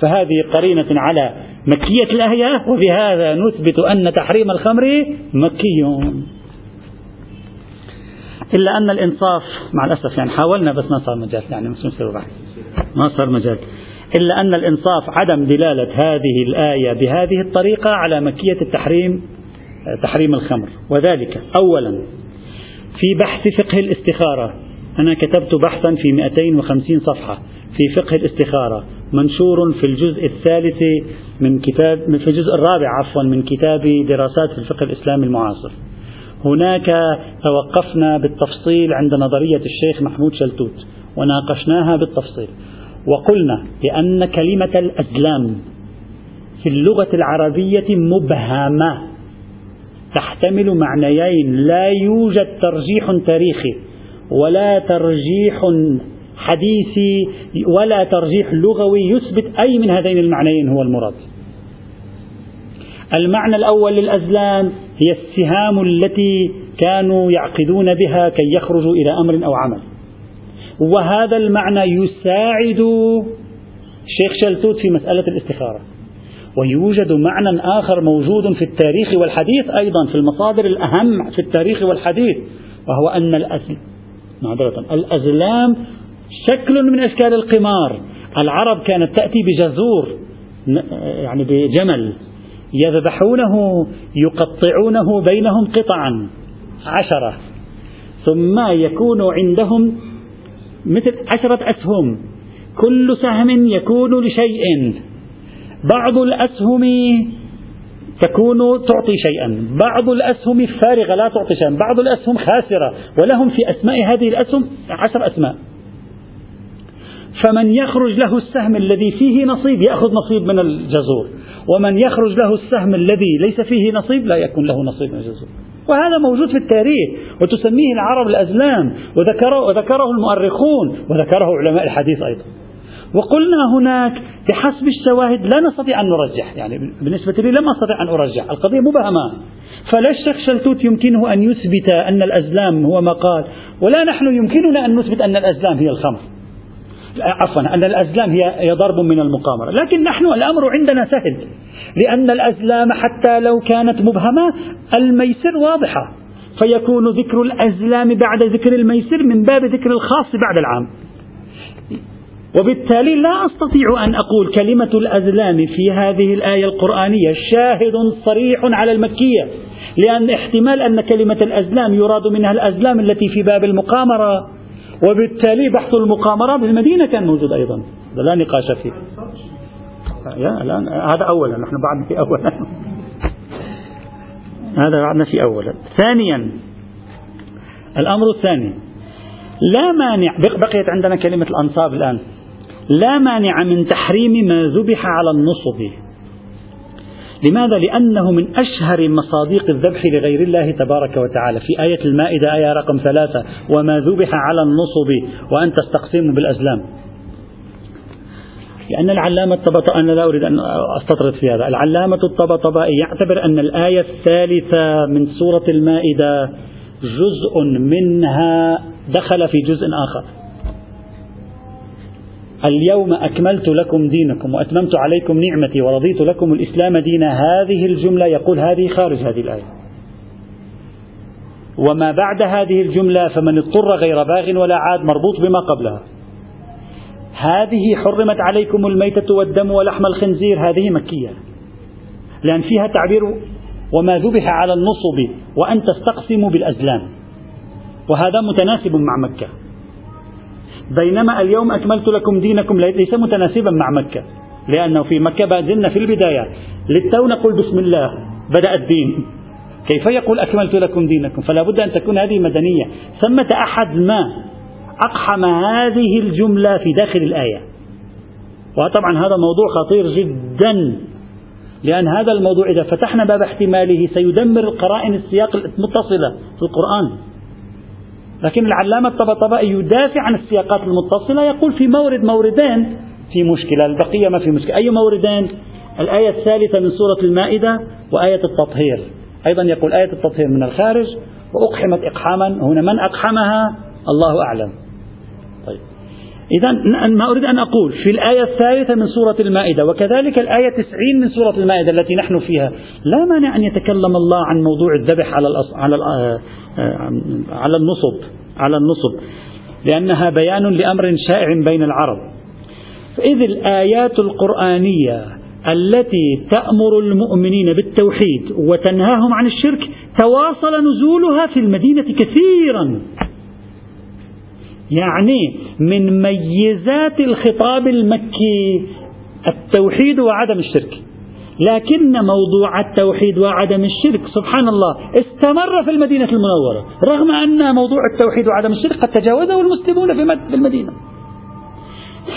فهذه قرينة على مكية الآية وبهذا نثبت أن تحريم الخمر مكي. إلا أن الإنصاف مع الأسف يعني حاولنا بس ما صار مجال يعني مش ما صار مجال. إلا أن الإنصاف عدم دلالة هذه الآية بهذه الطريقة على مكية التحريم تحريم الخمر. وذلك أولا في بحث فقه الاستخارة. أنا كتبت بحثا في 250 صفحة في فقه الاستخارة منشور في الجزء الثالث من كتاب في الجزء الرابع عفوا من كتاب دراسات في الفقه الإسلامي المعاصر. هناك توقفنا بالتفصيل عند نظرية الشيخ محمود شلتوت وناقشناها بالتفصيل. وقلنا بأن كلمة الأزلام في اللغة العربية مبهمة تحتمل معنيين لا يوجد ترجيح تاريخي. ولا ترجيح حديثي ولا ترجيح لغوي يثبت أي من هذين المعنيين هو المراد. المعنى الأول للأزلام هي السهام التي كانوا يعقدون بها كي يخرجوا إلى أمر أو عمل. وهذا المعنى يساعد شيخ شلتوت في مسألة الاستخارة. ويوجد معنى آخر موجود في التاريخ والحديث أيضا في المصادر الأهم في التاريخ والحديث وهو أن الأزل معذرة. الأزلام شكل من أشكال القمار. العرب كانت تأتي بجزور يعني بجمل. يذبحونه يقطعونه بينهم قطعا عشرة. ثم يكون عندهم مثل عشرة أسهم. كل سهم يكون لشيء. بعض الأسهم تكون تعطي شيئا. بعض الأسهم الفارغة لا تعطي شيئا. بعض الأسهم خاسرة. ولهم في أسماء هذه الأسهم عشر أسماء. فمن يخرج له السهم الذي فيه نصيب يأخذ نصيب من الجزور. ومن يخرج له السهم الذي ليس فيه نصيب لا يكون له نصيب من الجزور. وهذا موجود في التاريخ وتسميه العرب الأزلام وذكره, وذكره المؤرخون وذكره علماء الحديث أيضا. وقلنا هناك بحسب الشواهد لا نستطيع أن نرجح يعني بالنسبة لي لم أستطيع أن أرجح القضية مبهمة فلا الشيخ شلتوت يمكنه أن يثبت أن الأزلام هو ما قال ولا نحن يمكننا أن نثبت أن الأزلام هي الخمر. عفوا أن الأزلام هي ضرب من المقامرة. لكن نحن الأمر عندنا سهل لأن الأزلام حتى لو كانت مبهمة الميسر واضحة. فيكون ذكر الأزلام بعد ذكر الميسر من باب ذكر الخاص بعد العام. وبالتالي لا أستطيع أن أقول كلمة الأزلام في هذه الآية القرآنية شاهد صريح على المكية لأن احتمال أن كلمة الأزلام يراد منها الأزلام التي في باب المقامرة وبالتالي بحث المقامرة بالمدينة كان موجود أيضا. لا نقاش فيه. يا الآن هذا أولا نحن بعدنا في أولا. هذا بعدنا في أولا. ثانيا الأمر الثاني لا مانع بقيت عندنا كلمة الأنصاب الآن. لا مانع من تحريم ما ذبح على النصب. لماذا؟ لأنه من أشهر مصاديق الذبح لغير الله تبارك وتعالى. في آية المائدة آية رقم ثلاثة وما ذبح على النصب وأن تستقسموا بالأزلام. لأن العلامة الطبطبائي أنا لا أريد أن أستطرد في هذا. العلامة الطبطبائي يعتبر أن الآية الثالثة من سورة المائدة جزء منها دخل في جزء آخر. اليوم أكملت لكم دينكم وأتممت عليكم نعمتي ورضيت لكم الإسلام دينا. هذه الجملة يقول هذه خارج هذه الآية. وما بعد هذه الجملة فمن اضطر غير باغ ولا عاد مربوط بما قبلها. هذه حرمت عليكم الميتة والدم ولحم الخنزير. هذه مكية. لأن فيها تعبير وما ذبح على النصب وأن تستقسموا بالأزلام. وهذا متناسب مع مكة. بينما اليوم أكملت لكم دينكم ليس متناسبا مع مكة لأنه في مكة بادلنا في البداية للتو نقول بسم الله بدأ الدين كيف يقول أكملت لكم دينكم؟ فلا بد أن تكون هذه مدنية. ثمة أحد ما أقحم هذه الجملة في داخل الآية. وطبعا هذا موضوع خطير جدا لأن هذا الموضوع إذا فتحنا باب احتماله سيدمر القرائن السياق المتصلة في القرآن. لكن العلامة الطبطبائي يدافع عن السياقات المتصلة يقول في مورد موردين في مشكلة البقية ما في مشكلة. أي موردين الآية الثالثة من سورة المائدة وآية التطهير. أيضا يقول آية التطهير من الخارج وأقحمت إقحاما هنا من أقحمها؟ الله أعلم. طيب. إذا ما أريد أن أقول في الآية الثالثة من سورة المائدة وكذلك الآية تسعين من سورة المائدة التي نحن فيها لا مانع أن يتكلم الله عن موضوع الذبح على. على آه، آه، على النصب على النصب لأنها بيان لأمر شائع بين العرب إذ الآيات القرآنية التي تأمر المؤمنين بالتوحيد وتنهاهم عن الشرك تواصل نزولها في المدينة كثيرا يعني من ميزات الخطاب المكي التوحيد وعدم الشرك. لكن موضوع التوحيد وعدم الشرك سبحان الله استمر في المدينة المنورة رغم أن موضوع التوحيد وعدم الشرك قد تجاوزه المسلمون في المدينة.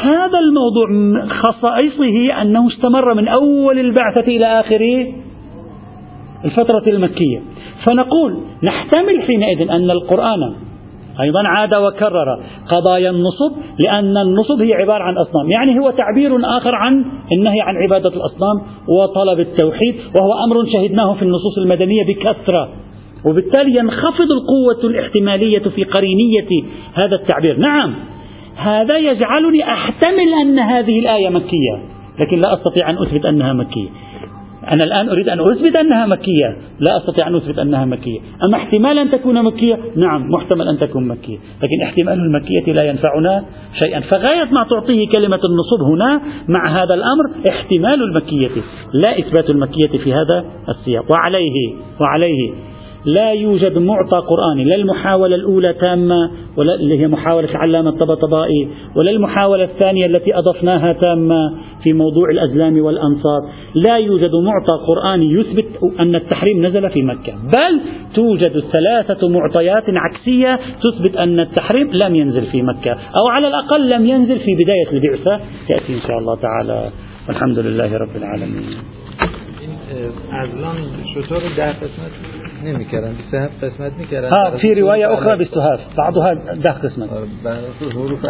هذا الموضوع خصائصه أنه استمر من أول البعثة إلى آخر الفترة المكية. فنقول نحتمل حينئذ أن القرآن أيضا عاد وكرر قضايا النصب لأن النصب هي عبارة عن أصنام. يعني هو تعبير آخر عن النهي عن عبادة الأصنام وطلب التوحيد وهو أمر شهدناه في النصوص المدنية بكثرة. وبالتالي ينخفض القوة الاحتمالية في قرينية هذا التعبير. نعم هذا يجعلني أحتمل أن هذه الآية مكية لكن لا أستطيع أن أثبت أنها مكية. أنا الآن أريد أن أثبت أنها مكية. لا أستطيع أن أثبت أنها مكية. أما احتمال أن تكون مكية؟ نعم محتمل أن تكون مكية. لكن احتمال المكية لا ينفعنا شيئا. فغاية ما تعطيه كلمة النصب هنا مع هذا الأمر احتمال المكية. لا إثبات المكية في هذا السياق. وعليه وعليه لا يوجد معطى قرآني لا المحاولة الأولى تامة ولا اللي هي محاولة العلامة الطبطبائي ولا المحاولة الثانية التي أضفناها تامة في موضوع الأزلام والأنصار لا يوجد معطى قرآني يثبت أن التحريم نزل في مكة بل توجد ثلاثة معطيات عكسية تثبت أن التحريم لم ينزل في مكة أو على الأقل لم ينزل في بداية البعثة. تأتي إن شاء الله تعالى. والحمد لله رب العالمين. شطور ده قسمت نمیکردن. 27 قسمت میکردن. ها في رواية أخرى بالسهاف بعضها ده قسمت. حروف